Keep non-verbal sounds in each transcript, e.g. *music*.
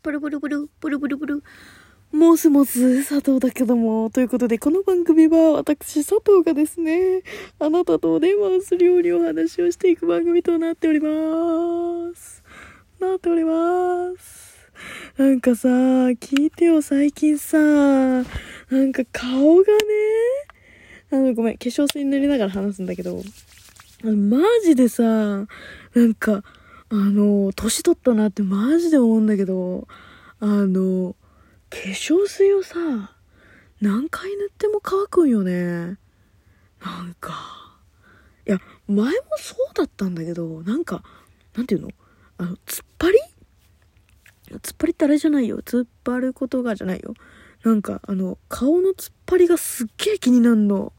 ブルブルブル、ブルブルブル。もしもし、佐藤だけども。ということで、この番組は私、佐藤がですね、あなたとお電話をするようにお話をしていく番組となっております。なっております。なんかさ、聞いてよ、最近さ、なんか顔がね、あの、ごめん、化粧水塗りながら話すんだけど、マジでさ、なんか、あの、年取ったなってマジで思うんだけど、あの、化粧水をさ、何回塗っても乾くんよね。なんか、いや、前もそうだったんだけど、なんか、なんていうの？あの、突っ張り？突っ張りってあれじゃないよ。突っ張ることがじゃないよ。なんか、あの、顔の突っ張りがすっげえ気になるの。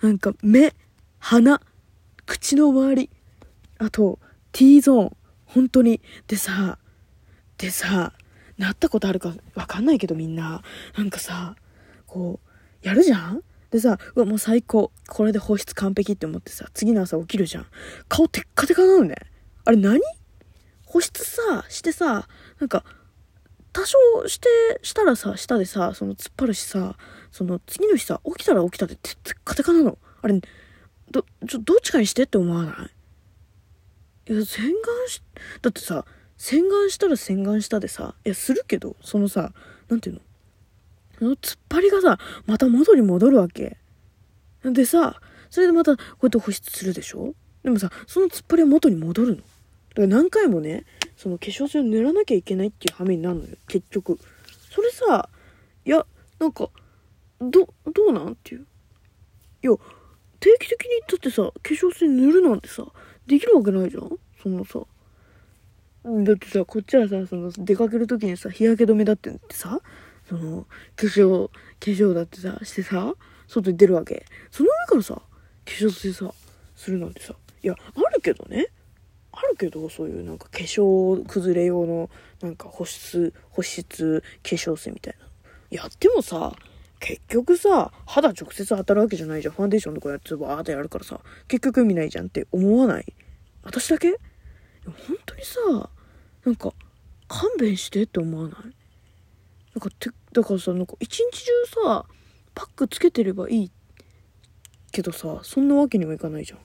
なんか、目、鼻、口の周り、あと、T ゾーン。本当に。でさ、でさ、なったことあるかわかんないけどみんな。なんかさ、こう、やるじゃん？でさ、うわ、もう最高。これで保湿完璧って思ってさ、次の朝起きるじゃん。顔テッカテカなのね。あれ何？保湿さ、してさ、なんか、多少して、したらさ、下でさ、その突っ張るしさ、その次の日さ、起きたら起きたでテッカテカなの。あれ、ど、ちょ、どっちかにしてって思わない？いや、洗顔し、だってさ、洗顔したら洗顔したでさ、いや、するけど、そのさ、なんていうの？その突っ張りがさ、また元に戻るわけ。でさ、それでまたこうやって保湿するでしょ？でもさ、その突っ張りは元に戻るの。だから何回もね、その化粧水を塗らなきゃいけないっていう羽目になるのよ、結局。それさ、いや、なんか、ど、どうなん？っていう。いや、定期的にだってさ、化粧水塗るなんてさ、できるわけないじゃん？そんなさ。だってさ、こっちはさ、その、出かける時にさ、日焼け止めだってってさ、その、化粧、化粧だってさ、してさ、外に出るわけ。その上からさ、化粧水さ、するなんてさ、いや、あるけどね。あるけど、そういうなんか化粧崩れ用の、なんか保湿、保湿化粧水みたいな。やってもさ、結局さ、肌直接当たるわけじゃないじゃん。ファンデーションとかやってバーってやるからさ、結局意味ないじゃんって思わない？私だけ？本当にさ、なんか、勘弁してって思わない？なんかて、だからさ、なんか一日中さ、パックつけてればいいけどさ、そんなわけにもいかないじゃん。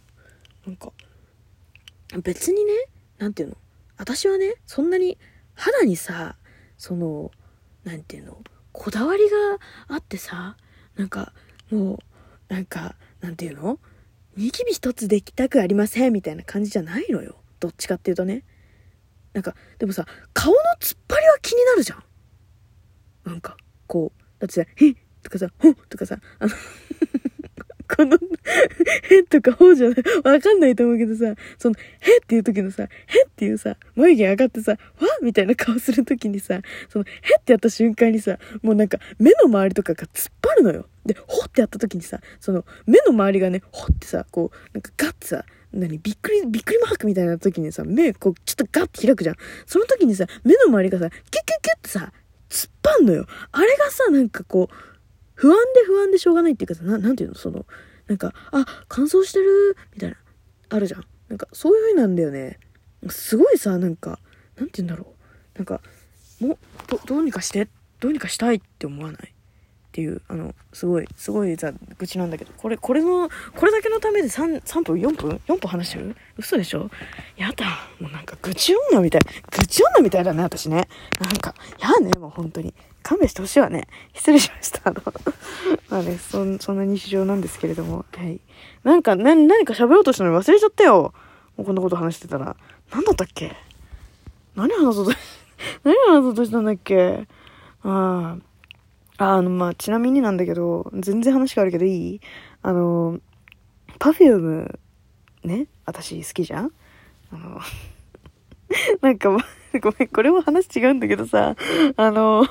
なんか、別にね、なんていうの？私はね、そんなに肌にさ、その、なんていうの？こだわりがあってさ、なんか、もう、なんか、なんていうの？ニキビ一つできたくありませんみたいな感じじゃないのよ。どっちかっていうとね。なんか、でもさ、顔の突っ張りは気になるじゃん。なんか、こう、だってさ、へっとかさ、ほっとかさ、あの、この、へとかほうじゃない、わかんないと思うけどさ、その、へっていう時のさ、へっていうさ、眉毛上がってさ、わみたいな顔する時にさ、その、へってやった瞬間にさ、もうなんか、目の周りとかが突っ張るのよ。で、ほってやった時にさ、その、目の周りがね、ほってさ、こう、なんかガッてさ、何びっくり、びっくりマークみたいな時にさ、目、こう、ちょっとガッて開くじゃん。その時にさ、目の周りがさ、キュキュキュってさ、突っ張んのよ。あれがさ、なんかこう、不安で不安でしょうがないっていうかさ、ななんていうの？その、なんか、あ、乾燥してるみたいな、あるじゃん。なんか、そういう風なんだよね。すごいさ、なんか、なんて言うんだろう。なんか、も、ど、どうにかして、どうにかしたいって思わない？っていう、あの、すごい、すごいさ、愚痴なんだけど、これ、これの、これだけのためで3、3分 ?4 分 ?4 分話してる？嘘でしょ？やだ。もうなんか、愚痴女みたい。愚痴女みたいだね、私ね。なんか、やね、もう本当に。勘弁してほしいわね。失礼しました。あの、まあね、そん、そんな日常なんですけれども。はい。なんか、な、何か喋ろうとしたのに忘れちゃったよ。もうこんなこと話してたら。なんだったっけ？何話そうと、*laughs* 何話そうとしたんだっけ？ああ。あの、まあ、ちなみになんだけど、全然話変わるけどいい？あの、パフューム、ね、私好きじゃん？あの、*laughs* なんか、ごめん、これも話違うんだけどさ、あの、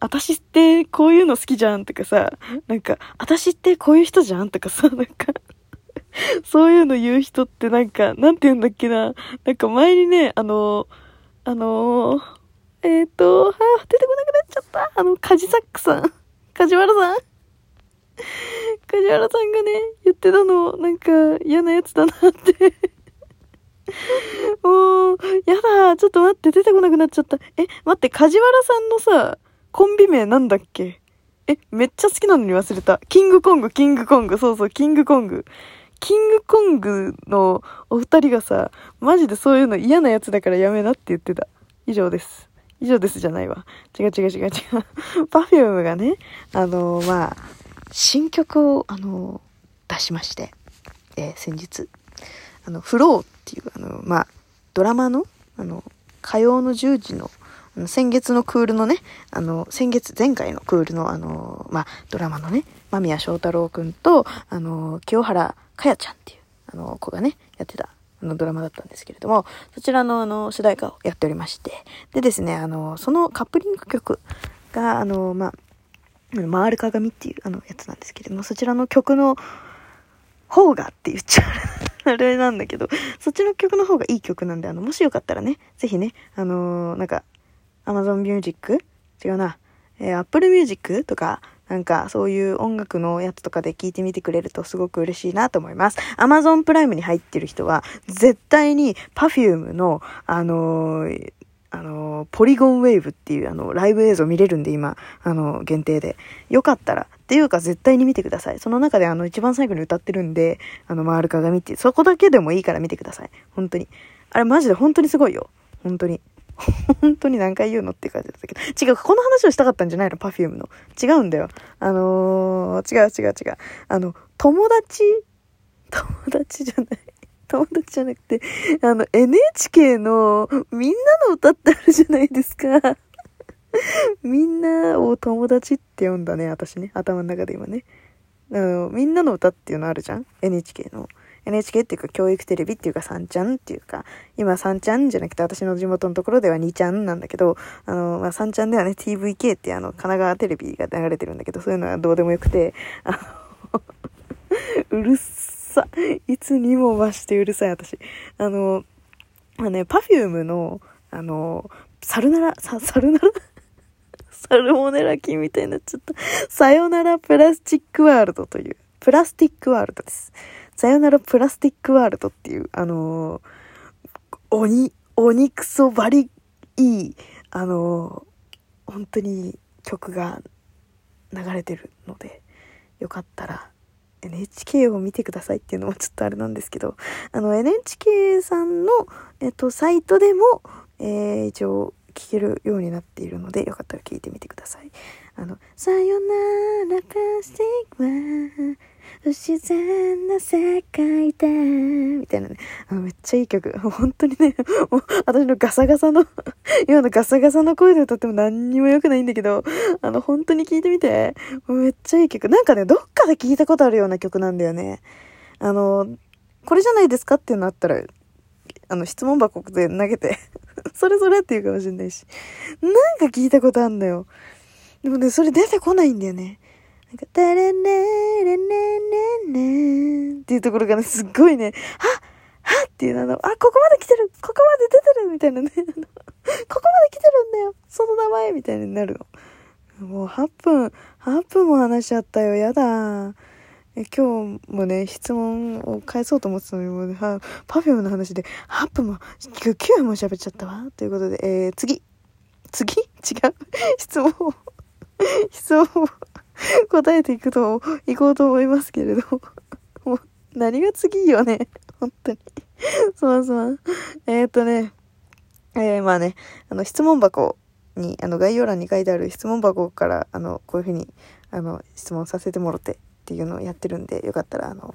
私ってこういうの好きじゃんとかさ、なんか、私ってこういう人じゃんとかさ、なんか、そういうの言う人ってなんか、なんて言うんだっけな。なんか前にね、あの、あの、えっ、ー、と、はあ、出てこなくなっちゃった。あの、カジサックさん。梶原さん梶原さんがね、言ってたの、なんか嫌なやつだなって *laughs* もう、やだ、ちょっと待って、出てこなくなっちゃった。え、待って、梶原さんのさ、コンビ名なんだっけ？え、めっちゃ好きなのに忘れた。キングコング、キングコング、そうそう、キングコング。キングコングのお二人がさ、マジでそういうの嫌なやつだからやめなって言ってた。以上です。以上ですじゃないわ。違う違う違う違う。*laughs* パフュームがね、あのー、まあ、新曲を、あのー、出しまして、えー、先日。あの、フローっていう、あの、まあ、ドラマの、あの、火曜の10時の、先月のクールのね、あの、先月、前回のクールの、あの、まあ、ドラマのね、間宮祥太朗くんと、あの、清原かやちゃんっていう、あの、子がね、やってた、あの、ドラマだったんですけれども、そちらの、あの、主題歌をやっておりまして、でですね、あの、そのカップリング曲が、あの、まあ、回る鏡っていう、あの、やつなんですけれども、そちらの曲の方がって言っちゃうあれなんだけど、そっちの曲の方がいい曲なんで、あの、もしよかったらね、ぜひね、あのー、なんか、Amazon Music? 違うな。えー、Apple Music とか、なんかそういう音楽のやつとかで聞いてみてくれるとすごく嬉しいなと思います。Amazon プライムに入ってる人は絶対に Perfume のあのー、あの、ポリゴンウェーブっていうあの、ライブ映像見れるんで今、あの、限定で。よかったら、っていうか絶対に見てください。その中であの、一番最後に歌ってるんで、あの、回る鏡っていう、そこだけでもいいから見てください。本当に。あれマジで本当にすごいよ。本当に。*laughs* 本当に何回言うのって感じだったけど。違う、この話をしたかったんじゃないの ?Perfume の。違うんだよ。あのー、違う違う違う。あの、友達？*laughs* 友達じゃない。友達じゃなくて、あの、NHK のみんなの歌ってあるじゃないですか。*laughs* みんなを友達って呼んだね、私ね。頭の中で今ね。あの、みんなの歌っていうのあるじゃん ?NHK の。NHK っていうか教育テレビっていうか3ちゃんっていうか、今3ちゃんじゃなくて私の地元のところでは2ちゃんなんだけど、あの、まあ、3ちゃんではね、TVK ってあの、神奈川テレビが流れてるんだけど、そういうのはどうでもよくて、あの *laughs* うるさいつにも増してうるさい私。あの、まあのね、 Perfume の、あの、サルナラ、さ、サルナラサルモネラ菌みたいになっちゃった。さよならプラスチックワールドという、プラスティックワールドです。さよならプラスティックワールドっていう、あの、鬼、鬼クソバリいい、あのー、本当に曲が流れてるので、よかったら NHK を見てくださいっていうのもちょっとあれなんですけど、あの NHK さんの、えっと、サイトでも、えー、一応聞けるようになっているので、よかったら聞いてみてください。あの、さよならプラスティックは、不自然な世界で、みたいなね。あ、めっちゃいい曲。*laughs* 本当にね、もう、私のガサガサの *laughs* 今のガサガサの声で歌っても何にも良くないんだけど、あの、本当に聴いてみて。めっちゃいい曲。なんかね、どっかで聴いたことあるような曲なんだよね。あの、これじゃないですかっていうのあったら、あの、質問箱で投げて *laughs* それそれって言うかもしんないし。なんか聞いたことあんのよ。でもね、それ出てこないんだよね。なんか、タレネレネネネっていうところがね、すっごいね、はっはっっていうあの、あ、ここまで来てるここまで出てるみたいなね、*laughs* ここまで来てるんだよその名前みたいになるの。もう8分、8分も話しちゃったよ。やだ。え今日もね、質問を返そうと思ってたのに、もう、はパフュームの話で8分も、9分も喋っちゃったわ。ということで、えー、次。次？違う *laughs* 質問を *laughs* 質問を *laughs* 答えていくと、いこうと思いますけれど、*laughs* もう、何が次よね。*laughs* 本当に。すまんすまん。えー、っとね、えー、まあね、あの、質問箱に、あの、概要欄に書いてある質問箱から、あの、こういうふうに、あの、質問させてもろてっていうのをやってるんで、よかったら、あの、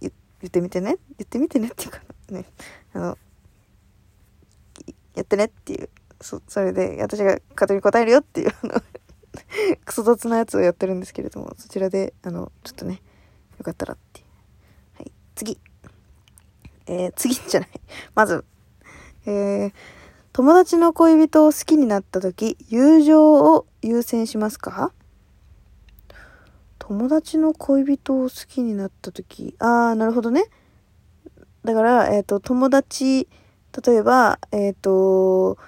言ってみてね。言ってみてねっていうか、ね、あの、やってねっていう、そ、それで、私が勝手に答えるよっていう、あの、*laughs* クソ雑なやつをやってるんですけれども、そちらで、あの、ちょっとね、よかったらって。はい、次。えー、次じゃない。*laughs* まず、えー、友達の恋人を好きになった時、友情を優先しますか？友達の恋人を好きになった時、あー、なるほどね。だから、えっ、ー、と、友達、例えば、えっ、ー、と、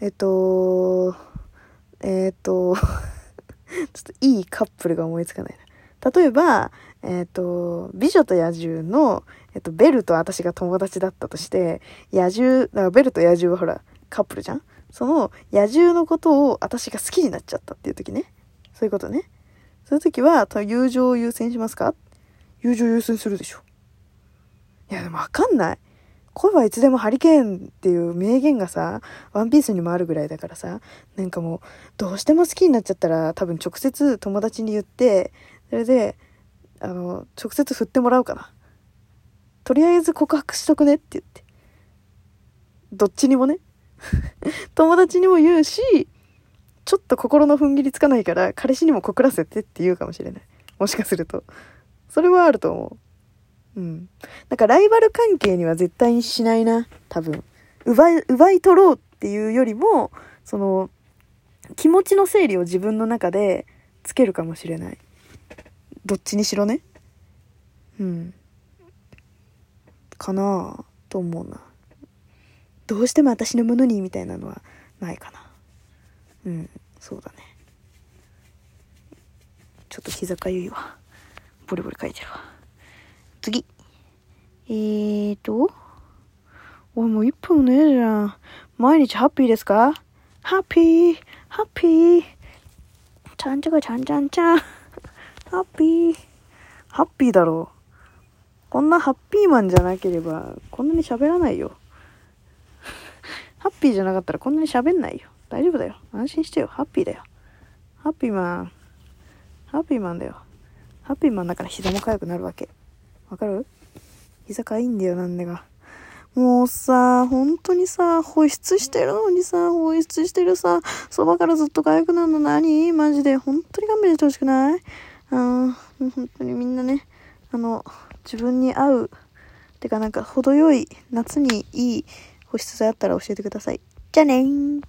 えっ、ー、と、えっ、ー、とちょっといいカップルが思いつかないな。例えば、えっ、と、美女と野獣の、えっ、と、ベルと私が友達だったとして、野獣、だかベルと野獣はほら、カップルじゃん？その野獣のことを私が好きになっちゃったっていう時ね。そういうことね。そういう時は、友情を優先しますか？友情優先するでしょ。いや、でもわかんない。恋はいつでもハリケーンっていう名言がさ、ワンピースにもあるぐらいだからさ、なんかもう、どうしても好きになっちゃったら、多分直接友達に言って、それで、あの、直接振ってもらうかな。とりあえず告白しとくねって言って。どっちにもね。*laughs* 友達にも言うし、ちょっと心の踏ん切りつかないから、彼氏にも告らせてって言うかもしれない。もしかすると。それはあると思う。うん。なんかライバル関係には絶対にしないな。多分。奪い、奪い取ろうっていうよりも、その、気持ちの整理を自分の中でつけるかもしれない。どっちにしろね。うん。かなと思うな。どうしても私のものにみたいなのはないかな。うん、そうだね。ちょっと膝かゆいわ。ボリボリ書いてるわ。次。えーと。おい、もう1分もねえじゃん。毎日ハッピーですか？ハッピー、ハッピー。ちゃんちゃかちゃんちゃんちゃん。ハッピー。ハッピーだろう。こんなハッピーマンじゃなければ、こんなに喋らないよ。ハッピーじゃなかったらこんなに喋んないよ。大丈夫だよ。安心してよ。ハッピーだよ。ハッピーマン。ハッピーマンだよ。ハッピーマンだから膝も痒くなるわけ。わかる？膝かいいんだよ、なんでが。もうさ、本当にさ、保湿してるのにさ、保湿してるさ、そばからずっと痒くなるの何マジで。本当に勘弁してほしくない？あー本当にみんなね、あの、自分に合う、てかなんか程よい夏にいい保湿剤あったら教えてください。じゃあねー。